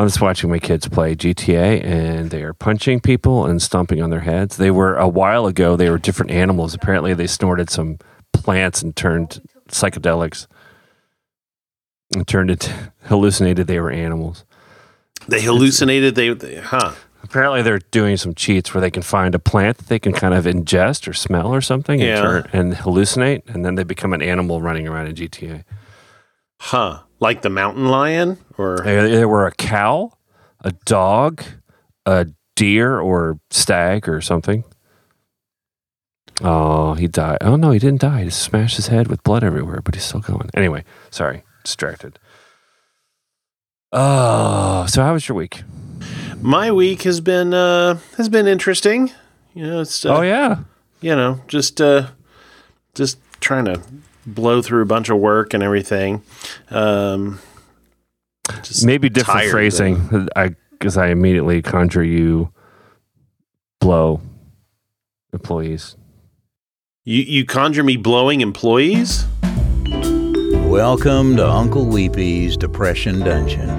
I'm just watching my kids play GTA and they are punching people and stomping on their heads. They were a while ago, they were different animals. Apparently, they snorted some plants and turned psychedelics and turned it, hallucinated they were animals. They hallucinated. They, they huh? Apparently, they're doing some cheats where they can find a plant that they can kind of ingest or smell or something Yeah. and, turn, and hallucinate, and then they become an animal running around in GTA. Huh? Like the mountain lion, or There, there were a cow, a dog, a deer or stag or something. Oh, he died. Oh no, he didn't die. He just smashed his head with blood everywhere, but he's still going. Anyway, sorry, distracted. Oh, so how was your week? my week has been uh has been interesting. You know, it's uh, oh yeah, you know just uh just trying to blow through a bunch of work and everything. Um, just maybe different tired, phrasing. I because I immediately conjure you blow employees. You you conjure me blowing employees? Welcome to Uncle Weepy's Depression Dungeon,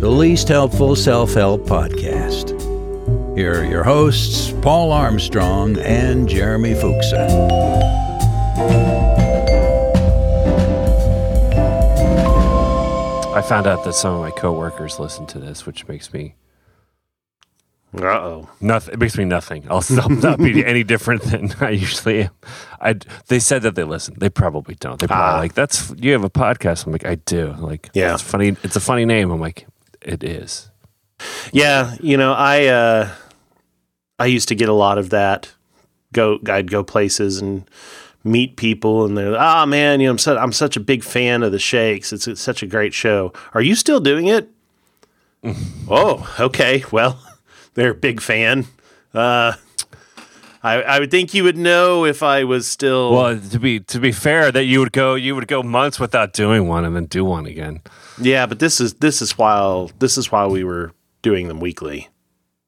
the least helpful self help podcast. Here are your hosts, Paul Armstrong and Jeremy Fuchsa. Found out that some of my coworkers listen to this, which makes me Uh oh. Nothing. It makes me nothing. I'll, I'll not be any different than I usually am. I. They said that they listen. They probably don't. They probably Ah. like that's you have a podcast. I'm like I do. Like Yeah. it's funny. It's a funny name. I'm like it is. Yeah, you know, I uh I used to get a lot of that. Go I'd go places and meet people and they're ah man, you know, I'm such I'm such a big fan of the Shakes. It's, it's such a great show. Are you still doing it? oh, okay. Well, they're a big fan. Uh I, I would think you would know if I was still Well, to be to be fair, that you would go you would go months without doing one and then do one again. Yeah, but this is this is while this is while we were doing them weekly.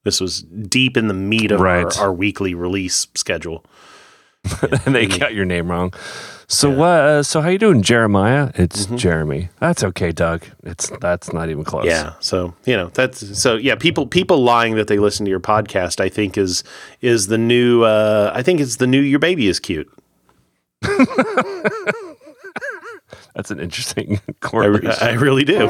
This was deep in the meat of Right. our, our weekly release schedule. and they got your name wrong. So what? Uh, so how you doing, Jeremiah? It's Jeremy. That's okay, Doug. It's that's not even close. Yeah, so you know that's so yeah. People people lying that they listen to your podcast, I think is is the new. Uh, I think it's the new. Your baby is cute. that's an interesting I. I really do.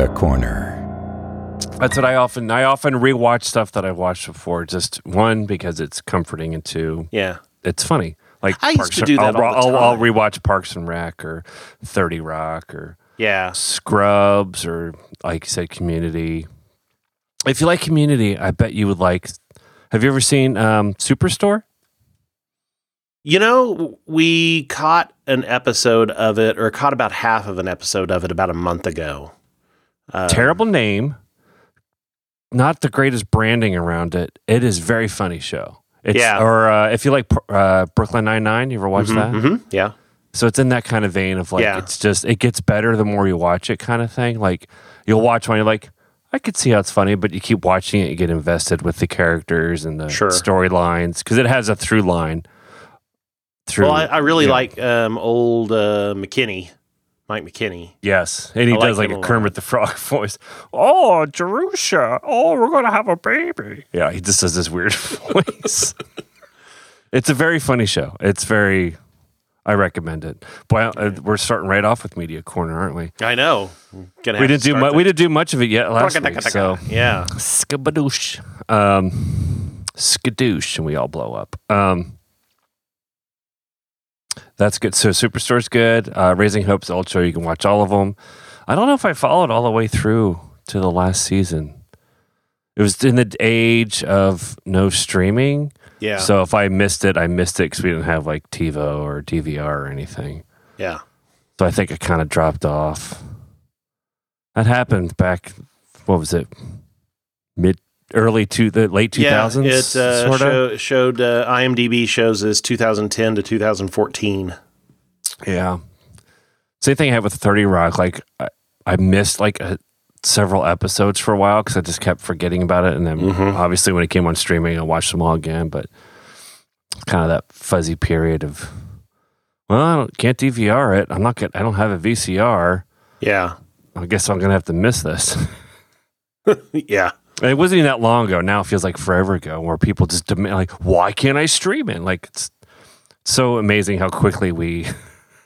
Media Corner. That's what I often I often rewatch stuff that I've watched before. Just one because it's comforting, and two, Yeah, it's funny. Like I used Parks to do that I'll, all the I'll, I'll rewatch Parks and Rec or Thirty Rock or yeah. Scrubs or like you said, Community. If you like Community, I bet you would like. Have you ever seen um, Superstore? You know, we caught an episode of it, or caught about half of an episode of it about a month ago. Uh, Terrible name. Not the greatest branding around it. It is very funny show. It's, Yeah. Or uh, if you like uh, Brooklyn Nine Nine, you ever watch that? hmm yeah. So it's in that kind of vein of like Yeah. it's just it gets better the more you watch it kind of thing. Like you'll watch one, you're like, I could see how it's funny, but you keep watching it, you get invested with the characters and the Sure. storylines because it has a through line. Through, Well, I, I really like um, old uh, McKinney, Mike McKinney. yes, and he I does like him a a. Kermit the Frog voice. Oh, Jerusha! Oh, we're gonna have a baby. Yeah, he just does this weird voice. it's a very funny show. It's very. I recommend it. Boy, uh, we're starting right off with Media Corner, aren't we? I know. Gonna We have didn't do start mu- that. we didn't do much of it yet last week. So yeah. skabadoosh, um, skadoosh, and we all blow up. Um, that's good. So Superstore's good. Uh, Raising Hope's show. You can watch all of them. I don't know if I followed all the way through to the last season. It was in the age of no streaming. Yeah. So if I missed it, I missed it because we didn't have like TiVo or DVR or anything. yeah. So I think it kind of dropped off. That happened back. What was it? Mid, early to the late 2000s Yeah. It uh, sort of. show, showed uh, IMDb shows as 2010 to 2014. Yeah. Same thing I had with Thirty Rock. Like I, I missed like a, several episodes for a while because I just kept forgetting about it, and then Mhm. obviously when it came on streaming, I watched them all again. But kind of that fuzzy period of, well, I don't, can't DVR it. I'm not gonna. I don't have a VCR. Yeah. I guess I'm gonna have to miss this. Yeah. It wasn't even that long ago. Now it feels like forever ago, where people just demand, like, why can't I stream it? Like, it's so amazing how quickly we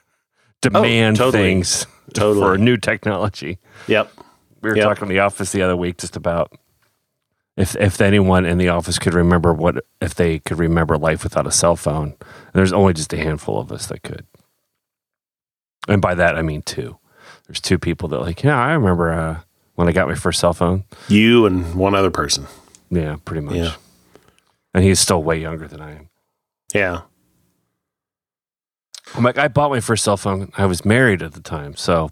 demand totally. things Totally. for new technology. Yep. We were Yep. talking in the office the other week just about if if anyone in the office could remember what if they could remember life without a cell phone. There's only just a handful of us that could. And by that I mean two. There's two people that like, yeah, I remember uh, when I got my first cell phone. You and one other person. Yeah, pretty much. Yeah. And he's still way younger than I am. Yeah. I'm like, I bought my first cell phone. I was married at the time, so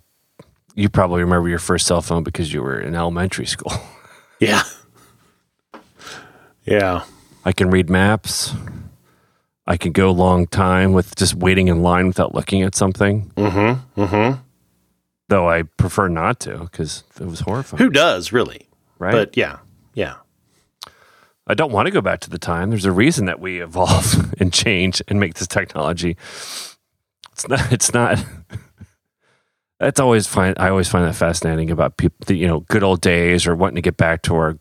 you probably remember your first cell phone because you were in elementary school. Yeah. Yeah. I can read maps. I can go a long time with just waiting in line without looking at something. Mm-hmm. Mm-hmm. Though I prefer not to because it was horrifying. Who does really? right? But yeah. Yeah. I don't want to go back to the time. There's a reason that we evolve and change and make this technology. It's not. It's not. That's always find. I always find that fascinating about people. The, you know, good old days or wanting to get back to our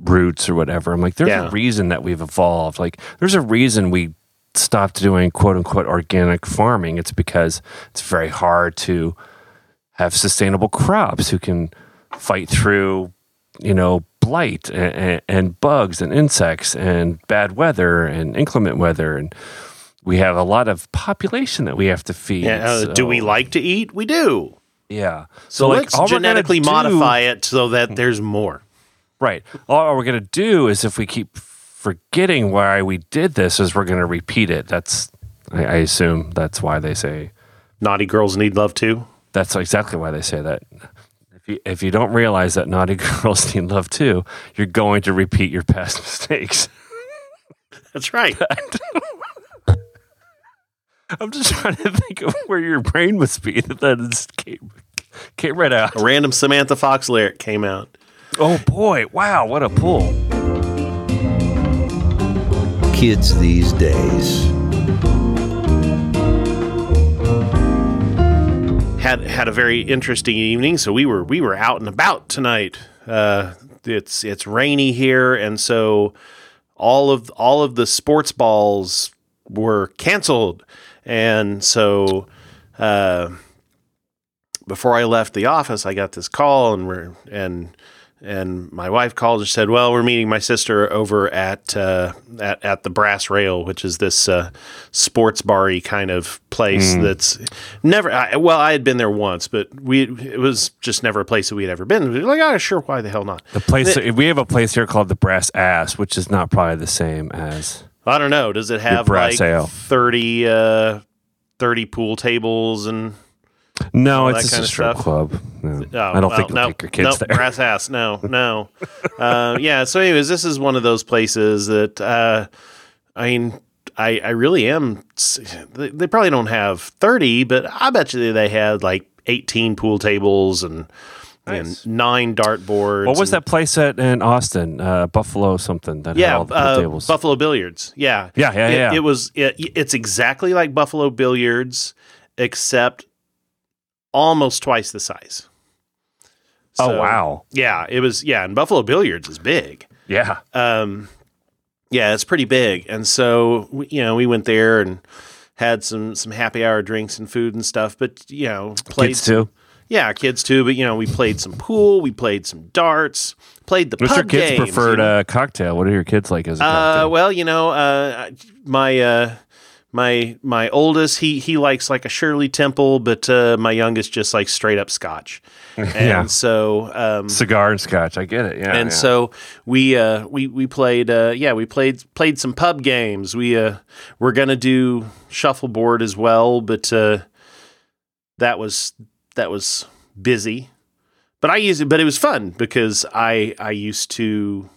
roots or whatever. I'm like, there's Yeah. a reason that we've evolved. Like, there's a reason we stopped doing quote unquote organic farming. It's because it's very hard to have sustainable crops who can fight through, you know, blight and, and bugs and insects and bad weather and inclement weather. And we have a lot of population that we have to feed. Yeah. Uh, do we like to eat? We do. Yeah. So, like, let's genetically do- modify it so that there's more. Right. All we're going to do is if we keep forgetting why we did this, is we're going to repeat it. That's, I, I assume that's why they say, Naughty girls need love too. That's exactly why they say that. If you, if you don't realize that naughty girls need love too, you're going to repeat your past mistakes. That's right. I'm just trying to think of where your brain must be that that is came, came right out. A random Samantha Fox lyric came out. Oh boy! Wow, what a pull! Kids these days. Had had a very interesting evening. So we were we were out and about tonight. Uh, it's it's rainy here, and so all of all of the sports balls were canceled, and so uh, before I left the office, I got this call, and we're and and my wife called and said, "Well, we're meeting my sister over at uh, at at the Brass Rail, which is this uh, sports bar kind of place that's never. I, well, I had been there once, but we it was just never a place that we had ever been. We were like, oh, sure, why the hell not? The place we have a place here called the Brass Ass, which is not probably the same as I don't know. Does it have like Ale. 30, uh, 30 pool tables and no, it's just a strip stuff? club. No. Oh, I don't well, think you'll no, take your kids no, there. Brass ass, no, no. uh, yeah. So, anyways, this is one of those places that uh, I mean, I I really am. They, they probably don't have thirty, but I bet you they had like eighteen pool tables and Nice. and nine dart boards. What was and- that place at in Austin? Uh, Buffalo something that had Yeah, all the uh, tables. Buffalo Billiards. Yeah, Yeah, yeah, It, yeah. it was. It, it's exactly like Buffalo Billiards, except almost twice the size. oh wow! Yeah, it was. Yeah, and Buffalo Billiards is big. Yeah, Um, yeah, it's pretty big, and so we, you know we went there and had some some happy hour drinks and food and stuff. But you know, played kids too. Yeah, kids too. But you know, we played some pool, we played some darts, played the What's your kids' games, preferred you know? uh, cocktail? What are your kids like as a Uh, well, you know, uh, my uh, my my oldest he he likes like a Shirley Temple, but uh, my youngest just like straight up Scotch. And Yeah. so um, Cigar and scotch. I get it. Yeah, and yeah. so we uh, we we played uh, yeah we played played some pub games. We uh, we're gonna do shuffleboard as well, but uh, that was that was busy. But I used it, but it was fun because I I used to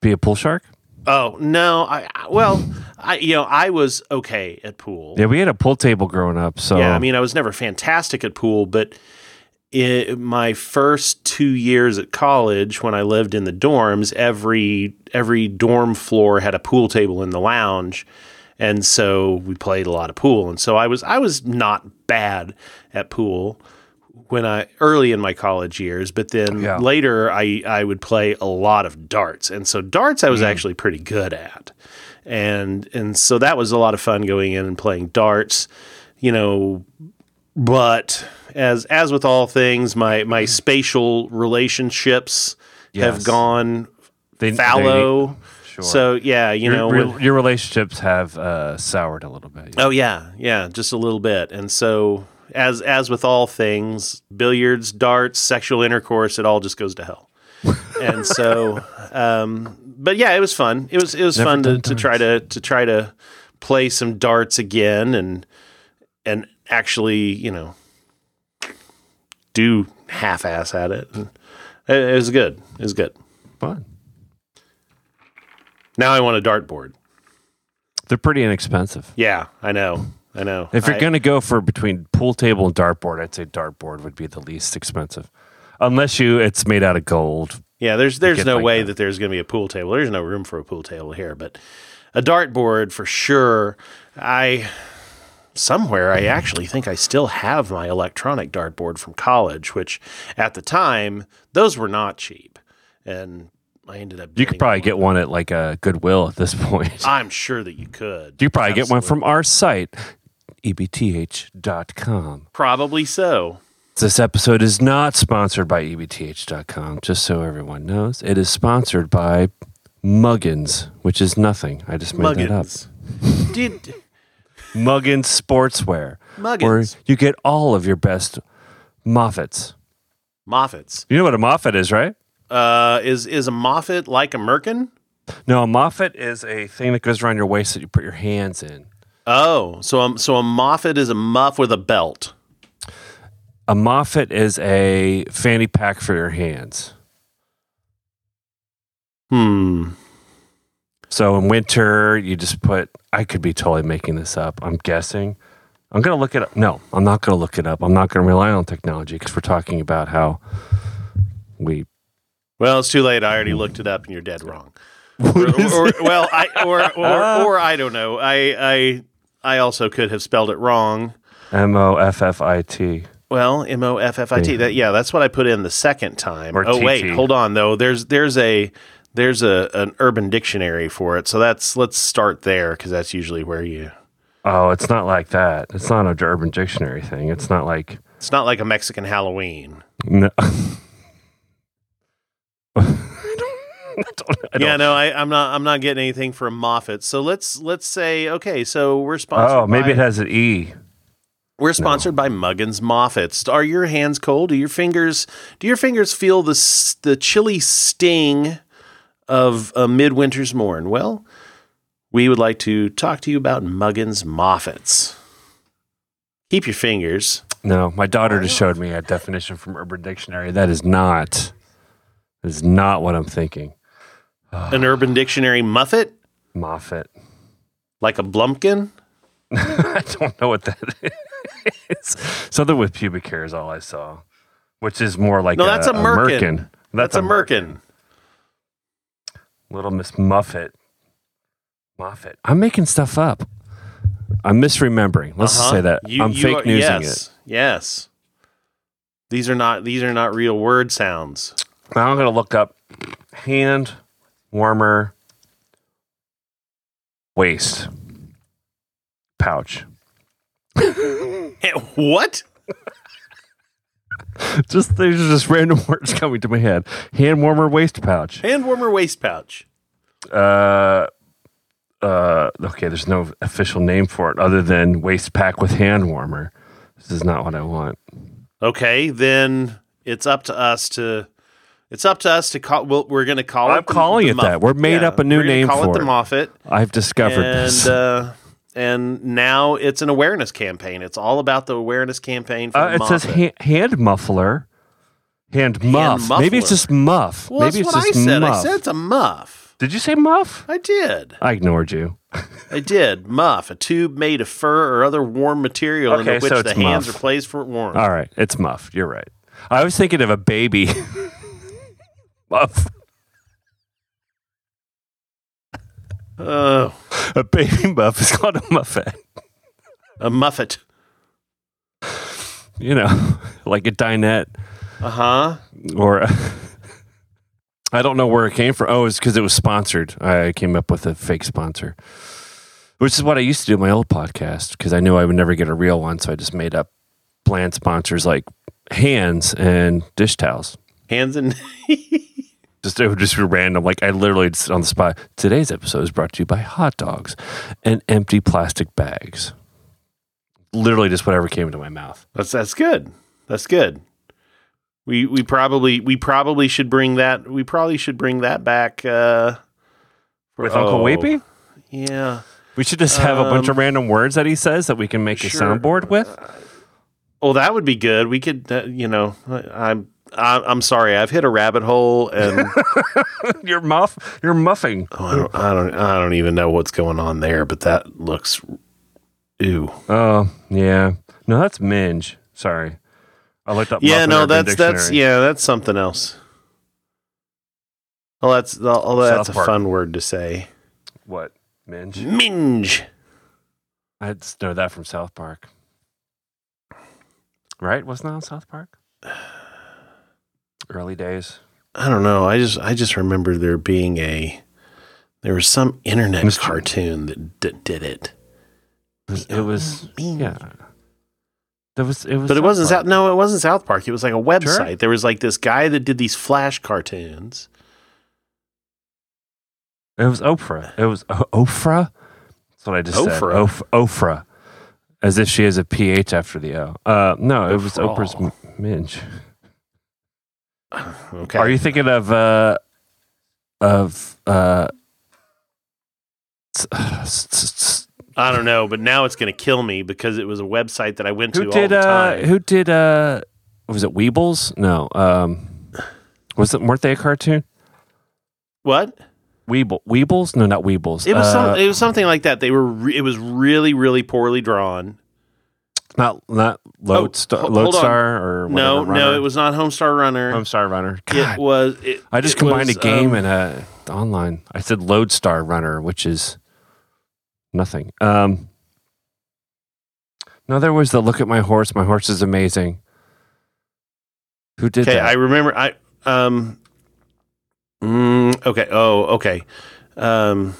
be a pool shark. Oh no! I I- well, I you know I was okay at pool. Yeah, we had a pool table growing up. So Yeah, I mean I was never fantastic at pool, but my first two years at college, when I lived in the dorms, every every dorm floor had a pool table in the lounge, and so we played a lot of pool. And so I was I was not bad at pool when I early in my college years, but then Yeah. later I I would play a lot of darts, and so darts I was actually pretty good at, and and so that was a lot of fun going in and playing darts, you know. But as as with all things, my my spatial relationships have gone They, they- fallow. sure. So yeah, you your, know, re- your relationships have uh, soured a little bit. Oh yeah, yeah, just a little bit. And so as as with all things, billiards, darts, sexual intercourse, it all just goes to hell. and so um but yeah, it was fun. It was it was Never fun to, to try to to try to play some darts again and and actually, you know, do half ass at it. And it, it was good. It was good. Fun. Now I want a dartboard. They're pretty inexpensive. Yeah, I know. I know. If you're I- going to go for between pool table and dartboard, I'd say dartboard would be the least expensive, unless you it's made out of gold. Yeah, there's there's no like way that. that. there's going to be a pool table. There's no room for a pool table here, but a dartboard for sure. I somewhere I actually think I still have my electronic dartboard from college, which at the time those were not cheap, and I ended up. You could probably one. get one at like a Goodwill at this point. I'm sure that you could. You could probably get one from our site, ebth.com. Probably so. This episode is not sponsored by ebth.com, just so everyone knows. It is sponsored by Muggins, which is nothing. I just made that up. Muggins. Did Muggins Sportswear, where Muggins you get all of your best Moffats. Moffats? You know what a Moffat is, right? Uh, is is a Moffat like a Merkin? No, a Moffat is a thing that goes around your waist that you put your hands in. Oh, so um, so a Moffat is a muff with a belt. A Moffat is a fanny pack for your hands. Hmm. So in winter, you just put. I could be totally making this up. I'm guessing. I'm gonna look it up. No, I'm not gonna look it up. I'm not gonna rely on technology because we're talking about how we. Well, it's too late. I already looked it up, and you're dead wrong. Or, or- well, I or, or or I don't know. I I I also could have spelled it wrong. M O F F I T. Well, M O F F I T. That yeah, that's what I put in the second time. Or oh wait, hold on though. There's there's a there's a an urban dictionary for it. So that's let's start there because that's usually where you. Oh, it's not like that. It's not a Urban Dictionary thing. It's not like. It's not like a Mexican Halloween. No. I don't, I don't, Yeah, no, I, I'm not. I'm not getting anything from Moffat. So let's let's say okay. So we're sponsored. Oh, maybe by- it has an E. We're sponsored by Muggins Moffats. Are your hands cold? Do your fingers do your fingers feel the the chilly sting of a midwinter's morn? Well, we would like to talk to you about Muggins Moffats. Keep your fingers. No, my daughter just showed me a definition from Urban Dictionary. That is not. That is not what I'm thinking. An Urban Dictionary Muffet, Moffat. like a blumpkin. I don't know what that is. Something with pubic hair is all I saw, which is more like No, that's a merkin. That's, That's a merkin. Little Miss Muffet. Moffat. I'm making stuff up. I'm misremembering. Let's just Uh-huh. say that You- I'm you fake are- newsing yes, Yes. These are not these are not real word sounds. it. Now I'm going to look up hand warmer waist pouch. what? Just there's just random words coming to my head. Hand warmer waist pouch. Hand warmer waist pouch. Uh, uh, okay, there's no official name for it other than waist pack with hand warmer. This is not what I want. Okay, then it's up to us to. It's up to us to call. Well, we're going to call I'm it. the- calling the it Muff- that. We're made up a new name call for it the. Moffat, I've discovered and this. uh, and now it's an awareness campaign. It's all about the awareness campaign for Uh, the it says Moffat. hand, hand muffler, hand muff. Maybe it's just muff. well, Maybe that's it's what I said. muff. I said it's a muff. Did you say muff? I did. I ignored you. I did. Muff, a tube made of fur or other warm material Okay, in which so the it's hands muff. are placed for warmth. All right, it's muff. You're right. I was thinking of a baby Oh, A baby muff is called a muffet. a muffet. You know, like a dinette Uh huh. or a, I don't know where it came from. Oh, it's because it was sponsored. I came up with a fake sponsor, which is what I used to do in my old podcast because I knew I would never get a real one. So I just made up bland sponsors like hands and dish towels. Hands and Just it would just be random. Like I literally just on the spot. Today's episode is brought to you by hot dogs and empty plastic bags. Literally just whatever came into my mouth. that's that's good. That's good. We we probably we probably should bring that we probably should bring that back uh for- With Uncle oh, Weepy? Yeah. We should just have a bunch of Um, random words that he says that we can make sure. a soundboard with. Oh, that would be good. We could uh, you know, I, I'm I, I'm sorry. I've hit a rabbit hole and You're muff. You're muffing. oh, I, don't, I don't I don't even know what's going on there, but that looks ew. Oh yeah. No, that's minge. Sorry, I looked up. Yeah, no, that's that's yeah, that's something else. Well, that's although that's a Park. fun word to say. What minge? Minge. I just know that from South Park. Right? Wasn't that on South Park? Early days. I don't know. I just I just remember there being a there was some internet Mr. cartoon that d- did it. It was, it was yeah. There was it was, But it wasn't Park. South, no, it wasn't South Park. It was like a website. There was like this guy that did these flash cartoons. It was Oprah. It was o- Ofra. That's what I just said. Ofra? Of, Ofra. As if she has a PH after the O. Uh, no, it was Oprah's m- minge. Okay. Are you thinking of uh of uh I don't know, but now it's going to kill me because it was a website that I went to who all did the uh time. who did uh was it Weebles? No. Um was it weren't they a cartoon? what? Weeble Weebles? No, not Weebles. It was uh, some, it was something like that. They were re- it was really really poorly drawn. Not not Oh, Lodestar hold. Lodestar or No, whatever no, runner. it was not Homestar Runner. Homestar Runner. it was. It, I just combined was, a game um, and a online. I said Lodestar Runner, which is nothing. Um, no, there was the look at my horse. My horse is amazing. Who did Okay, that? I remember. I um. mm, okay. Oh, okay. Um.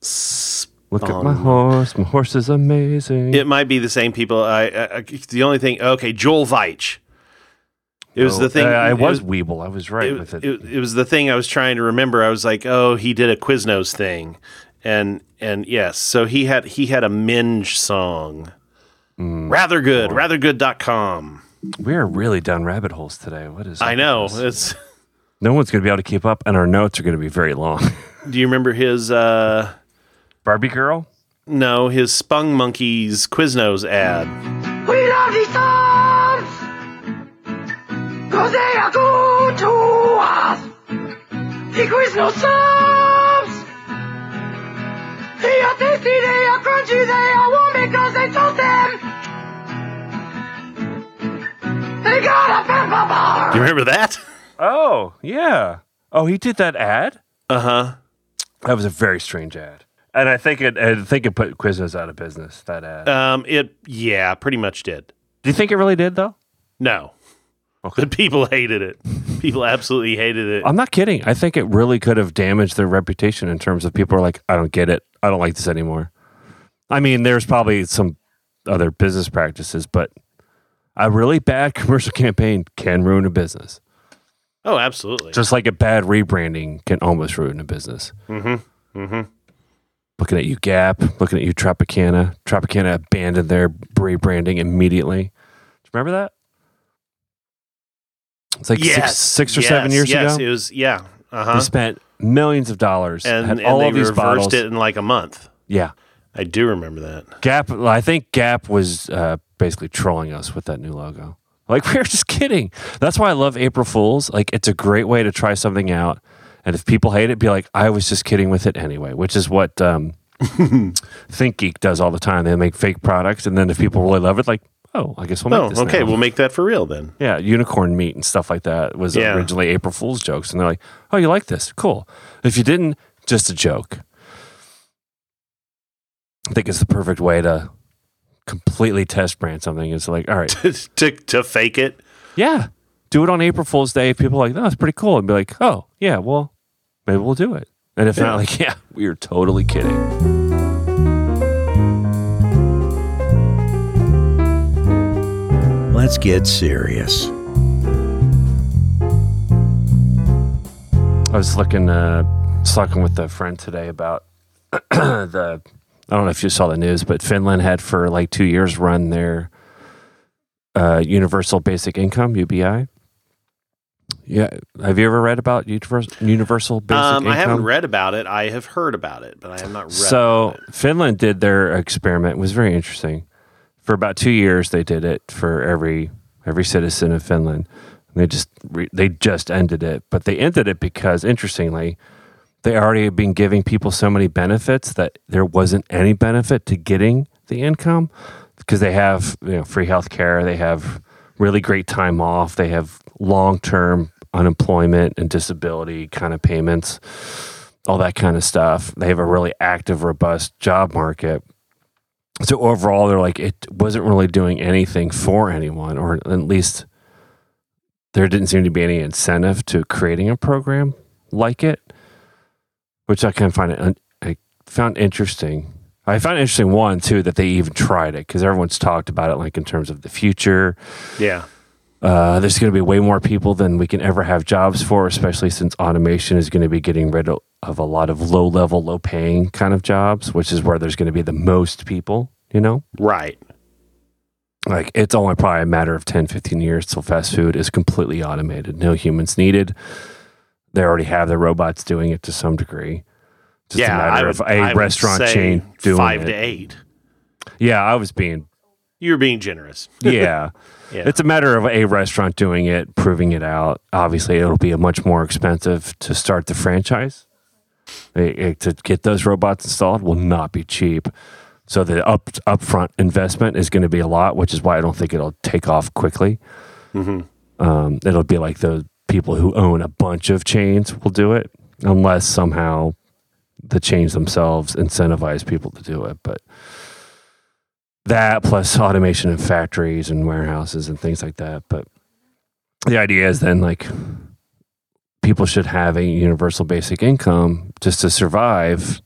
s- look at my um, horse. My horse is amazing. It might be the same people. I, I, I the only thing. Okay, Joel Veitch. It was Oh, the thing. uh, I it was Weebl. I was right it, with it. it, it was the thing I was trying to remember. I was like, oh, he did a Quiznos thing, and and yes, so he had he had a minge song. Mm. Rather good, rathergood.com. We are really down rabbit holes today. What is? I know. It's, No one's going to be able to keep up, and our notes are going to be very long. do you remember his uh Barbie girl. no, his Spung Monkeys Quiznos ad? We love these songs Cause they are good to us The Quiznos subs They are tasty, they are crunchy, they are warm because they toast them They got a pepper bar Do you remember that? Oh yeah. Oh, he did that ad. Uh huh. That was a very strange ad, and I think it. I think it put Quiznos out of business. That ad. Um, it yeah, pretty much did. Do you think it really did though? No, Okay. but people hated it. People absolutely hated it. I'm not kidding. I think it really could have damaged their reputation in terms of people are like, I don't get it. I don't like this anymore. I mean, there's probably some other business practices, but a really bad commercial campaign can ruin a business. Oh, absolutely. Just like a bad rebranding can almost ruin a business. mm-hmm. Mm-hmm. Looking at you, Gap. Looking at you, Tropicana. Tropicana abandoned their rebranding immediately. Do you remember that? It's like Yes, six, six or seven years yes, ago. It was yeah. Uh huh. They spent millions of dollars And, had and all they of these reversed bottles. it in like a month. Yeah, I do remember that. Gap. I think Gap was uh, basically trolling us with that new logo. Like we were just kidding. That's why I love April Fools. Like it's a great way to try something out, and if people hate it, be like, I was just kidding with it anyway. Which is what um, ThinkGeek does all the time. They make fake products, and then if people really love it, like oh, I guess we'll make Oh, this. okay. now. We'll make that for real then. yeah, unicorn meat and stuff like that was Yeah. originally April Fool's jokes, and they're like, oh, you like this? Cool. If you didn't, just a joke. I think it's the perfect way to completely test brand something. It's like, all right, to to fake it. yeah, do it on April Fool's Day. If people are like, oh, that's pretty cool, and be like, oh, yeah, well, maybe we'll do it. And if Yeah. not, like, yeah, we are totally kidding. Let's get serious. I was looking, uh, talking with a friend today about the. I don't know if you saw the news, but Finland had for like two years run their uh, universal basic income (UBI). Yeah, have you ever read about universal universal basic Um, income? I haven't read about it. I have heard about it, but I have not read. So about it. Finland did their experiment. It was very interesting. For about two years, they did it for every every citizen of Finland. They just re, they just ended it, but they ended it because, interestingly, they already had been giving people so many benefits that there wasn't any benefit to getting the income because they have you know free health care, they have really great time off, they have long term unemployment and disability kind of payments all that kind of stuff. They have a really active, robust job market. So overall, they're like, it wasn't really doing anything for anyone, or at least there didn't seem to be any incentive to creating a program like it, which I kind of find it, I found interesting. I found interesting one too that they even tried it because everyone's talked about it like in terms of the future. yeah, Uh, there's going to be way more people than we can ever have jobs for, especially since automation is going to be getting rid of, of a lot of low level, low paying kind of jobs, which is where there's going to be the most people, you know? right. Like it's only probably a matter of 10, 15 years till fast food is completely automated. No humans needed. They already have the robots doing it to some degree. Just yeah, a matter I would, of a I restaurant chain doing five it. to eight. Yeah, I was being You're being generous. yeah. Yeah. It's a matter of a restaurant doing it, proving it out. Obviously, it'll be a much more expensive to start the franchise. It- it- to get those robots installed will not be cheap. So the up upfront investment is going to be a lot, which is why I don't think it'll take off quickly. Um, it'll be like the people who own a bunch of chains will do it, unless somehow the chains themselves incentivize people to do it. But that plus automation in factories and warehouses and things like that. But the idea is then like people should have a universal basic income just to survive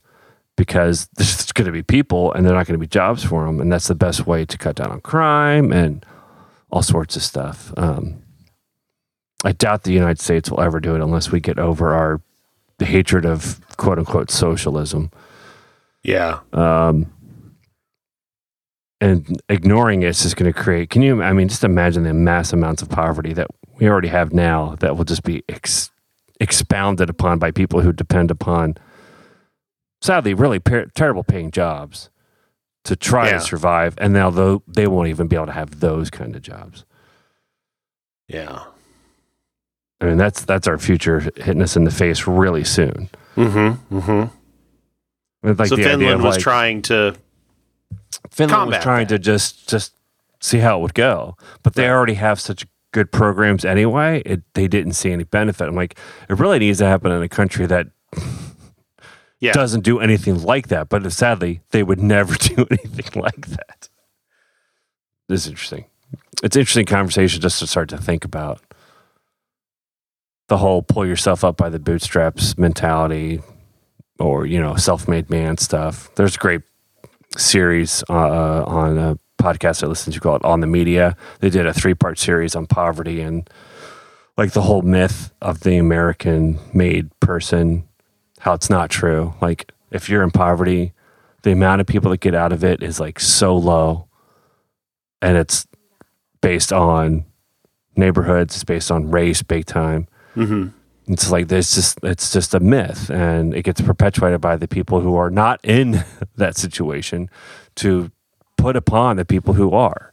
because there's going to be people and there are not going to be jobs for them. And that's the best way to cut down on crime and all sorts of stuff. Um, I doubt the United States will ever do it unless we get over our hatred of quote unquote socialism. Yeah, and ignoring it is just going to create can you i mean just imagine the mass amounts of poverty that we already have now that will just be ex- expounded upon by people who depend upon sadly really per- terrible paying jobs to try Yeah. to survive and now though they won't even be able to have those kind of jobs yeah. i mean that's that's our future hitting us in the face really soon Mm-hmm. Mm-hmm. Like so Finland was like- trying to. Finland was trying to just just see how it would go, but they Right. already have such good programs anyway. It they didn't see any benefit. I'm like, it really needs to happen in a country that Yeah. doesn't do anything like that. But sadly, they would never do anything like that. This is interesting. It's interesting conversation just to start to think about the whole pull yourself up by the bootstraps mentality or you know self-made man stuff there's great series uh, on a podcast i listen to called on the media. They did a three-part series on poverty and like the whole myth of the american made person how it's not true. Like if you're in poverty the amount of people that get out of it is like so low and it's based on neighborhoods it's based on race big time. Mm-hmm. It's like there's just it's just a myth and it gets perpetuated by the people who are not in that situation to put upon the people who are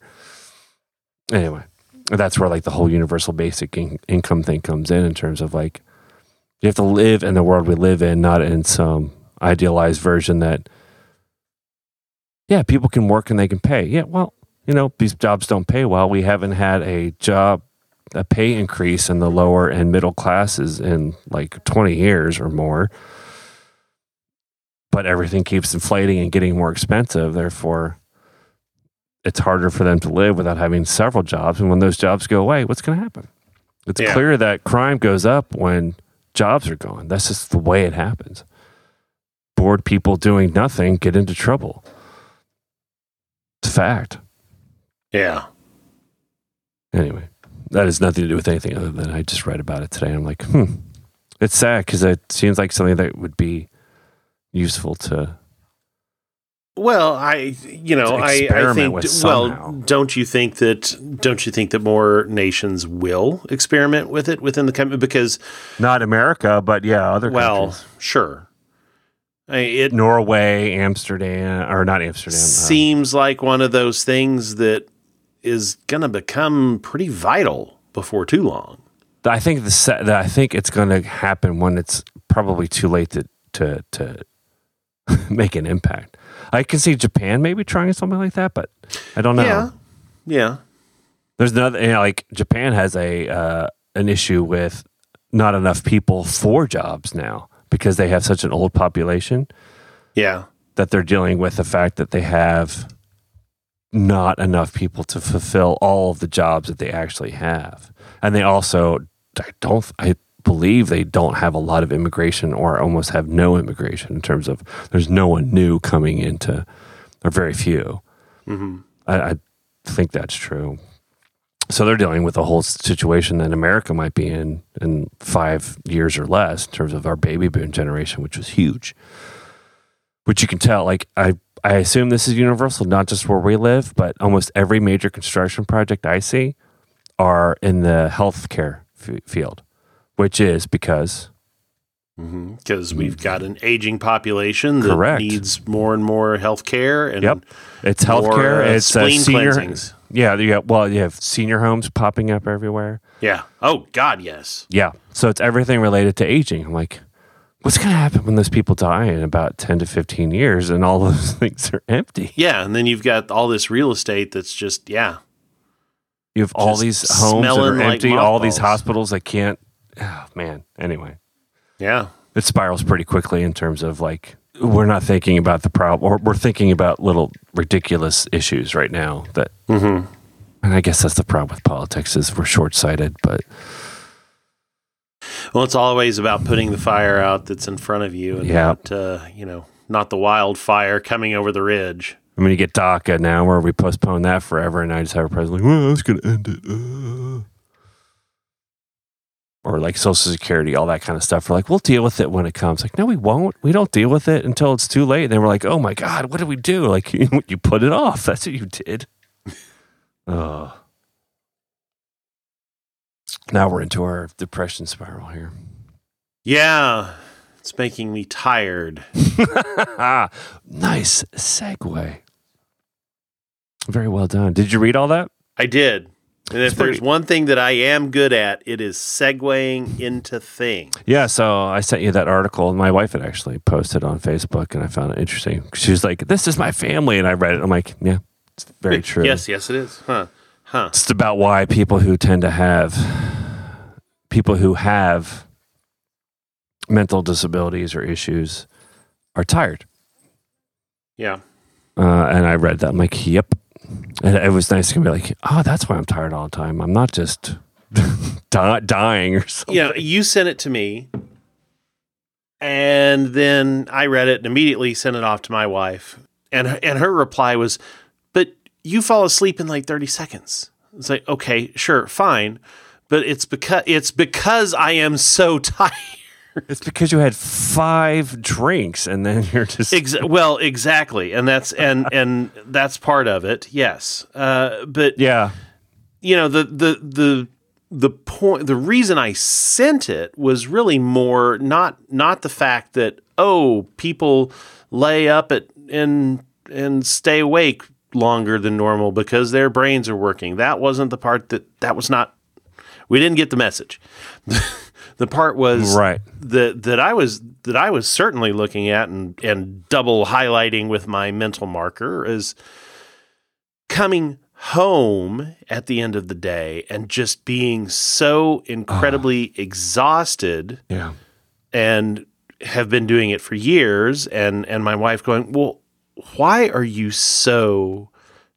anyway that's where like the whole universal basic in- income thing comes in in terms of like you have to live in the world we live in not in some idealized version that yeah people can work and they can pay yeah well you know, these jobs don't pay well. We haven't had a job, a pay increase in the lower and middle classes in like 20 years or more. But everything keeps inflating and getting more expensive. Therefore, it's harder for them to live without having several jobs. And when those jobs go away, what's going to happen? It's Yeah. clear that crime goes up when jobs are gone. That's just the way it happens. Bored people doing nothing get into trouble. It's a fact. Yeah. Anyway, that has nothing to do with anything other than I just read about it today. I'm like, hmm. It's sad because it seems like something that would be useful to. Well, I you know I, I think well don't you think that don't you think that more nations will experiment with it within the country because Not America, but yeah, other countries. well countries. sure I, it Norway, Amsterdam, or not Amsterdam. uh, seems like one of those things that is going to become pretty vital before too long. I think the se- that I think it's going to happen when it's probably too late to to to make an impact. I can see Japan maybe trying something like that, but I don't know. Yeah, yeah, There's another, you know, like Japan has a uh, an issue with not enough people for jobs now because they have such an old population yeah, that they're dealing with the fact that they have not enough people to fulfill all of the jobs that they actually have, and they also I don't I believe they don't have a lot of immigration or almost have no immigration in terms of there's no one new coming into or very few. Mm-hmm. I, I think that's true. So they're dealing with a whole situation that America might be in in five years or less in terms of our baby boom generation, which was huge. Which you can tell, like I, I assume this is universal, not just where we live, but almost every major construction project I see are in the healthcare f- field, which is because because we've got an aging population that Mm-hmm. Correct. needs more and more health care and Yep. It's more, healthcare. uh, it's uh, spleen senior. cleansings. Yeah, you got, well, you have senior homes popping up everywhere. Yeah. Oh God, yes. Yeah. So it's everything related to aging. I'm like, what's going to happen when those people die in about 10 to 15 years and all those things are empty? Yeah, and then you've got all this real estate that's just yeah. You have all these homes that are like empty, all these hospitals that can't. Oh, man. Anyway, Yeah. it spirals pretty quickly in terms of like, we're not thinking about the problem, or we're thinking about little ridiculous issues right now that. Mm-hmm. And I guess that's the problem with politics is we're short sighted, but Well, it's always about putting the fire out that's in front of you, and Yeah. not uh, you know not the wildfire coming over the ridge. I mean, you get DACA now where we postpone that forever, and I just have a president like, well, I was going to end it. uh." Or like Social Security, all that kind of stuff. We're like, we'll deal with it when it comes. Like, no, we won't. We don't deal with it until it's too late. And then we're like, oh my God, what did we do? Like, you put it off. That's what you did. Oh. Now we're into our depression spiral here. Yeah, it's making me tired. nice segue. Very well done. Did you read all that? I did. And if there's one thing that I am good at, it is segueing into things. Yeah, so I sent you that article. and My wife had actually posted on Facebook, and I found it interesting. She was like, "This is my family," and I read it. I'm like, "Yeah, it's very true." Yes, yes, it is. Huh. Huh. it's about why people who tend to have people who have mental disabilities or issues are tired. Yeah. Uh, and I read that. I'm like, "Yep." And it was nice to be like, "Oh, that's why I'm tired all the time. I'm not just di- dying or something." Yeah, you sent it to me. And then I read it and immediately sent it off to my wife. And and her reply was, "But you fall asleep in like 30 seconds." It's like, "Okay, sure, fine, but it's because it's because I am so tired." It's because you had five drinks, and then you're just Ex- well, exactly. And that's and and that's part of it. Yes. Uh, but yeah. you know the the the the point the reason I sent it was really more not not the fact that oh people lay up at and and stay awake longer than normal because their brains are working. That wasn't the part that that was not we didn't get the message. the part was Right. that that I was that I was certainly looking at and and double highlighting with my mental marker is coming home at the end of the day and just being so incredibly ah. exhausted Yeah. and have been doing it for years and and my wife going, "Well, why are you so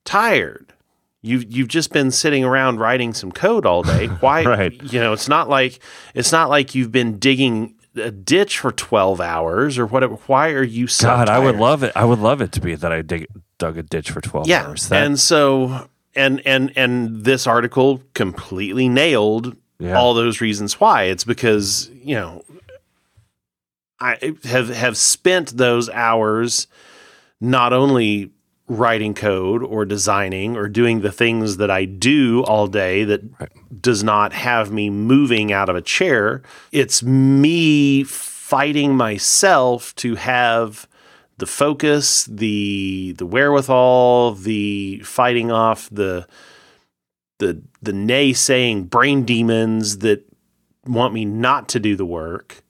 tired? You've you've just been sitting around writing some code all day. Why Right. you know, it's not like it's not like you've been digging a ditch for 12 hours or whatever. Why are you so God, I would love it. I would love it to be that I dig, dug a ditch for 12 yeah hours. That, and so and and and this article completely nailed Yeah. all those reasons why it's because you know i have have spent those hours not only writing code or designing or doing the things that i do all day that does not have me moving out of a chair it's me fighting myself to have the focus, the the wherewithal, the fighting off the the the naysaying brain demons that want me not to do the work,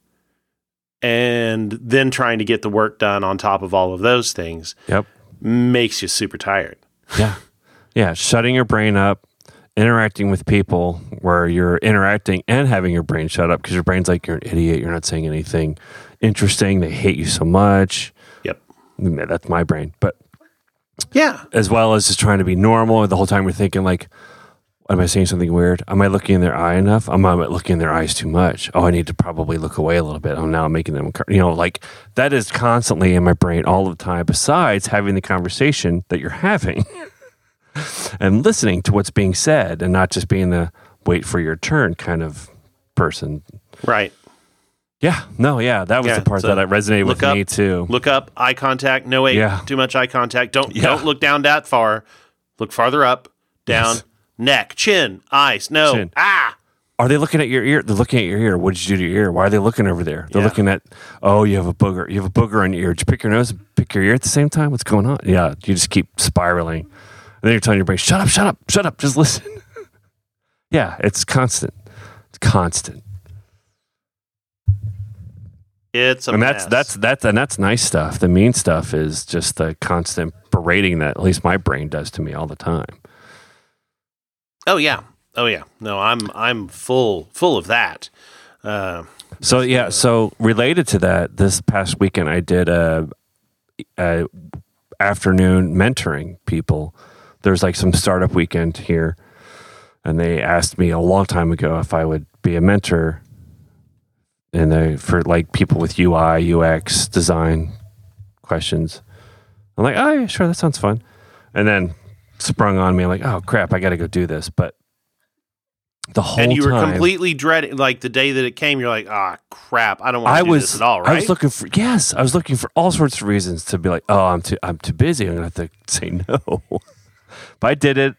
and then trying to get the work done on top of all of those things Yep. makes you super tired. Yeah. Yeah. Shutting your brain up, interacting with people where you're interacting and having your brain shut up because your brain's like, you're an idiot. You're not saying anything interesting. They hate you so much. Yep. That's my brain. But Yeah. as well as just trying to be normal. The whole time we're thinking like, am I saying something weird? Am I looking in their eye enough? Am I looking in their eyes too much? Oh, I need to probably look away a little bit. Oh, now I'm making them, you know, like that is constantly in my brain all the time. Besides having the conversation that you're having and listening to what's being said, and not just being the wait for your turn kind of person. Right. Yeah, no, yeah, that was Yeah, the part so that resonated with up, me too. Look up, eye contact. No wait, Yeah. too much eye contact. Don't Yeah. don't look down that far. Look farther up, down, Yes. Neck, chin, eyes. No. Chin. Ah. Are they looking at your ear? They're looking at your ear. What did you do to your ear? Why are they looking over there? They're Yeah. looking at, oh, you have a booger. You have a booger on your ear. Did you pick your nose and pick your ear at the same time? What's going on? Yeah, you just keep spiraling. And then you're telling your brain, shut up, shut up, shut up, just listen. yeah, it's constant. It's constant. It's a and that's mess. that's that's and that's nice stuff. The mean stuff is just the constant berating that at least my brain does to me all the time. Oh yeah. Oh yeah. No, I'm I'm full full of that. Uh, So yeah, so related to that, this past weekend I did a, a afternoon mentoring people. There's like some startup weekend here, and they asked me a long time ago if I would be a mentor, and they for like people with UI UX design questions. I'm like, oh yeah, sure, that sounds fun, and then sprung on me like, oh crap, I got to go do this, but. The whole and you were time, completely dreading like the day that it came, you're like, ah crap, I don't want to I do was this at all, right? I was looking for yes, I was looking for all sorts of reasons to be like, oh, I'm too I'm too busy. I'm gonna have to say no. but I did it.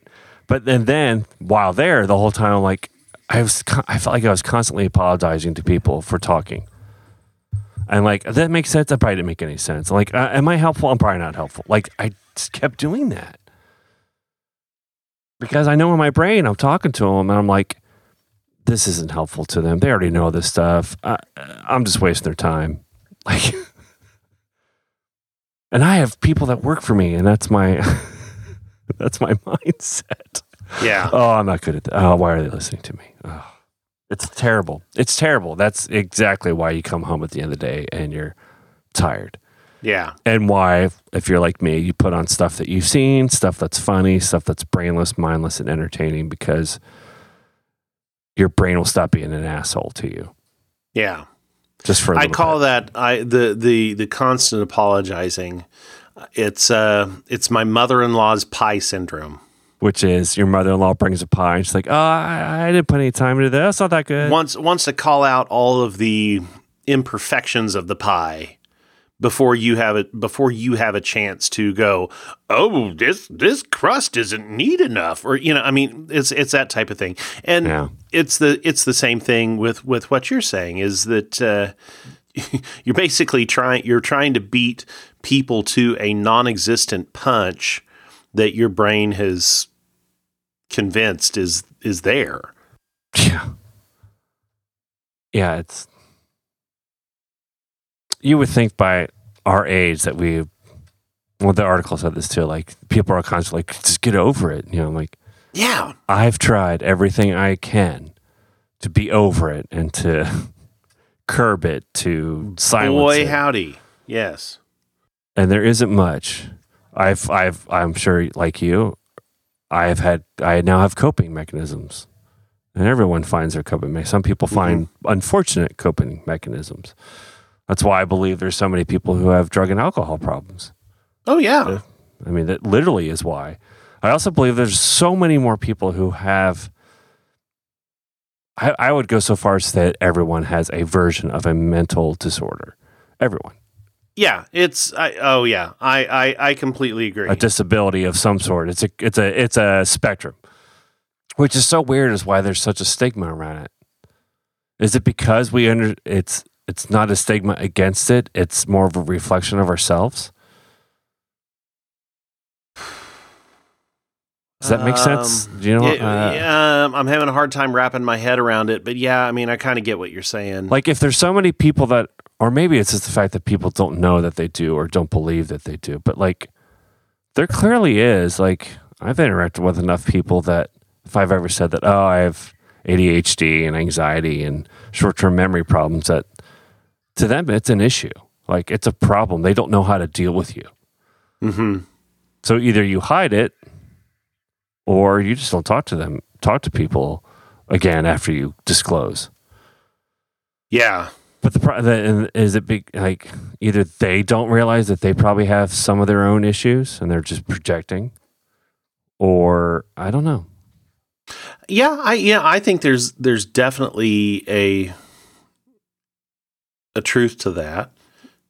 But then then while there, the whole time, I'm like, I was I felt like I was constantly apologizing to people for talking. And like that makes sense. That probably didn't make any sense. Like, uh, am I helpful? I'm probably not helpful. Like, I just kept doing that because I know in my brain I'm talking to them, and I'm like, this isn't helpful to them. They already know this stuff. I, I'm just wasting their time. Like, and I have people that work for me, and that's my that's my mindset. yeah. Oh, I'm not good at that. Oh, why are they listening to me? Oh, it's terrible. It's terrible. That's exactly why you come home at the end of the day and you're tired. Yeah. And why, if you're like me, you put on stuff that you've seen, stuff that's funny, stuff that's brainless, mindless, and entertaining because your brain will stop being an asshole to you. Yeah. Just for a I call bit. that I the the the constant apologizing. It's uh it's my mother-in-law's pie syndrome. which is your mother-in-law brings a pie and she's like, "Oh, I, I didn't put any time into this. It's not that good." Wants wants to call out all of the imperfections of the pie before you have it before you have a chance to go, "Oh, this this crust isn't neat enough." Or you know, I mean, it's it's that type of thing. And Yeah. it's the it's the same thing with with what you're saying is that uh you're basically trying you're trying to beat people to a non-existent punch that your brain has convinced is is there. Yeah. Yeah, it's you would think by our age that we well, the article said this too. Like people are constantly like, just get over it. You know, I'm like Yeah. I've tried everything I can to be over it and to curb it, to silence Boy, it. howdy. Yes. and there isn't much. I've, I've, I'm sure, like you, I've had, I now have coping mechanisms, and everyone finds their coping. Me- Some people find mm-hmm. unfortunate coping mechanisms. That's why I believe there's so many people who have drug and alcohol problems. Oh, yeah. I mean, that literally is why. I also believe there's so many more people who have. I, I would go so far as to say that everyone has a version of a mental disorder. Everyone. Yeah. It's, I, oh, yeah. I, I, I completely agree. a disability of some sort. It's a it's a it's a spectrum, which is so weird. Is why there's such a stigma around it. Is it because we under it's it's not a stigma against it? It's more of a reflection of ourselves. Does that make sense? Um, Do you know? Yeah, uh, yeah, um, I'm having a hard time wrapping my head around it, but yeah, I mean, I kind of get what you're saying. Like if there's so many people that, or maybe it's just the fact that people don't know that they do or don't believe that they do. But like, there clearly is. Like I've interacted with enough people that if I've ever said that, oh, I have ADHD and anxiety and short-term memory problems, that to them it's an issue. Like it's a problem. They don't know how to deal with you. hmm So either you hide it, or you just don't talk to them, talk to people again after you disclose. Yeah. But the, pro- the and is it big like either they don't realize that they probably have some of their own issues and they're just projecting, or I don't know. Yeah, I yeah, I think there's there's definitely a a truth to that.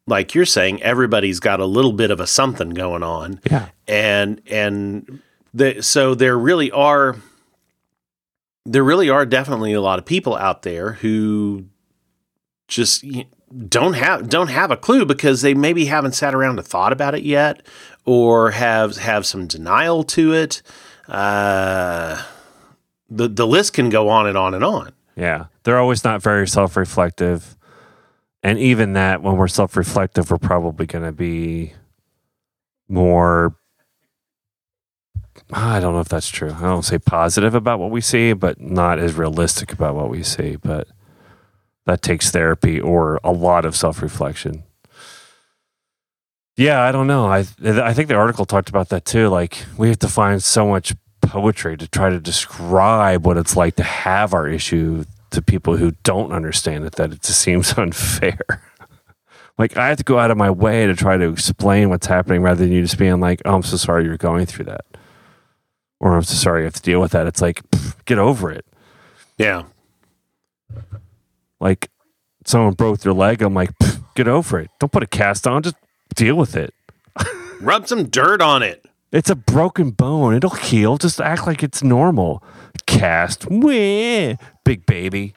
Like you're saying, everybody's got a little bit of a something going on, Yeah, and and the, so there really are there really are definitely a lot of people out there who just don't have don't have a clue because they maybe haven't sat around and thought about it yet, or have have some denial to it. Uh, the the list can go on and on and on. yeah. They're always not very self-reflective, and even that, when we're self-reflective, we're probably going to be more. I don't know if that's true. I don't say positive about what we see, but not as realistic about what we see. But that takes therapy or a lot of self reflection. Yeah, I don't know. I I think the article talked about that too. Like we have to find so much poetry to try to describe what it's like to have our issue to people who don't understand it that it just seems unfair. like I have to go out of my way to try to explain what's happening rather than you just being like, "Oh, I'm so sorry you're going through that." Or I'm so sorry you have to deal with that. It's like, get over it. Yeah, like someone broke their leg i'm like get over it don't put a cast on just deal with it rub some dirt on it. It's a broken bone. It'll heal. Just act like it's normal. Cast. Wah. big baby.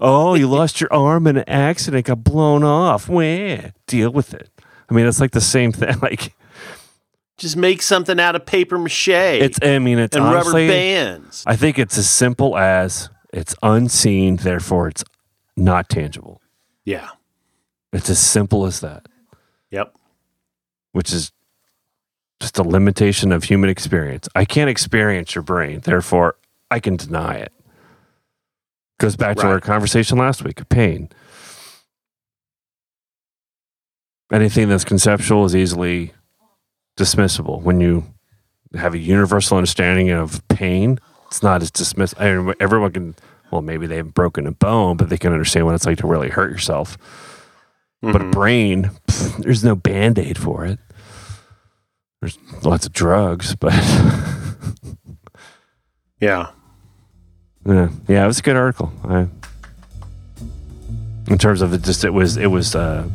Oh you lost your arm in an accident. Got blown off. Wah. deal with it. I mean it's like the same thing. Like Just make something out of paper mache it's i mean it's and honestly, rubber bands. i think it's as simple as it's unseen therefore it's not tangible. Yeah. it's as simple as that. Yep. which is just a limitation of human experience. I can't experience your brain, therefore I can deny it. Goes back to our conversation last week of pain. Anything that's conceptual is easily dismissible. When you have a universal understanding of pain, it's not as dismiss. Everyone can. Well, maybe they haven't broken a bone, but they can understand what it's like to really hurt yourself. But a brain, pff, there's no band aid for it. There's lots of drugs, but yeah. yeah, yeah, it was a good article. I, in terms of it, just it was it was uh,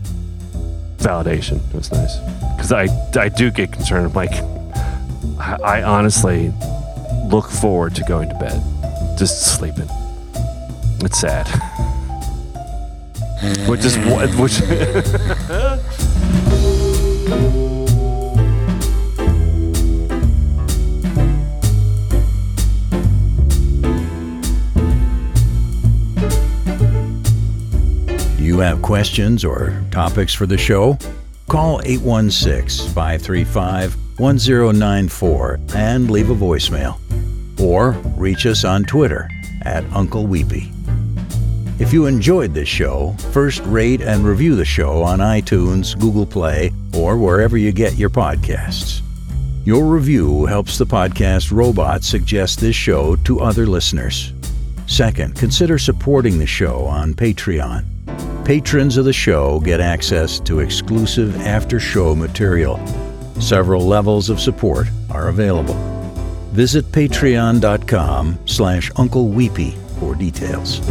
validation. It was nice because I I do get concerned. I'm like, I, I honestly look forward to going to bed, just sleeping. It's sad. which is what which. You have questions or topics for the show? call 816 535 1094 and leave a voicemail. Or reach us on Twitter at Uncle Weepy. If you enjoyed this show, first rate and review the show on iTunes, Google Play, or wherever you get your podcasts. Your review helps the podcast robot suggest this show to other listeners. Second, consider supporting the show on Patreon. Patrons of the show get access to exclusive after show material. Several levels of support are available. Visit patreon.com slash Uncle Weepy for details.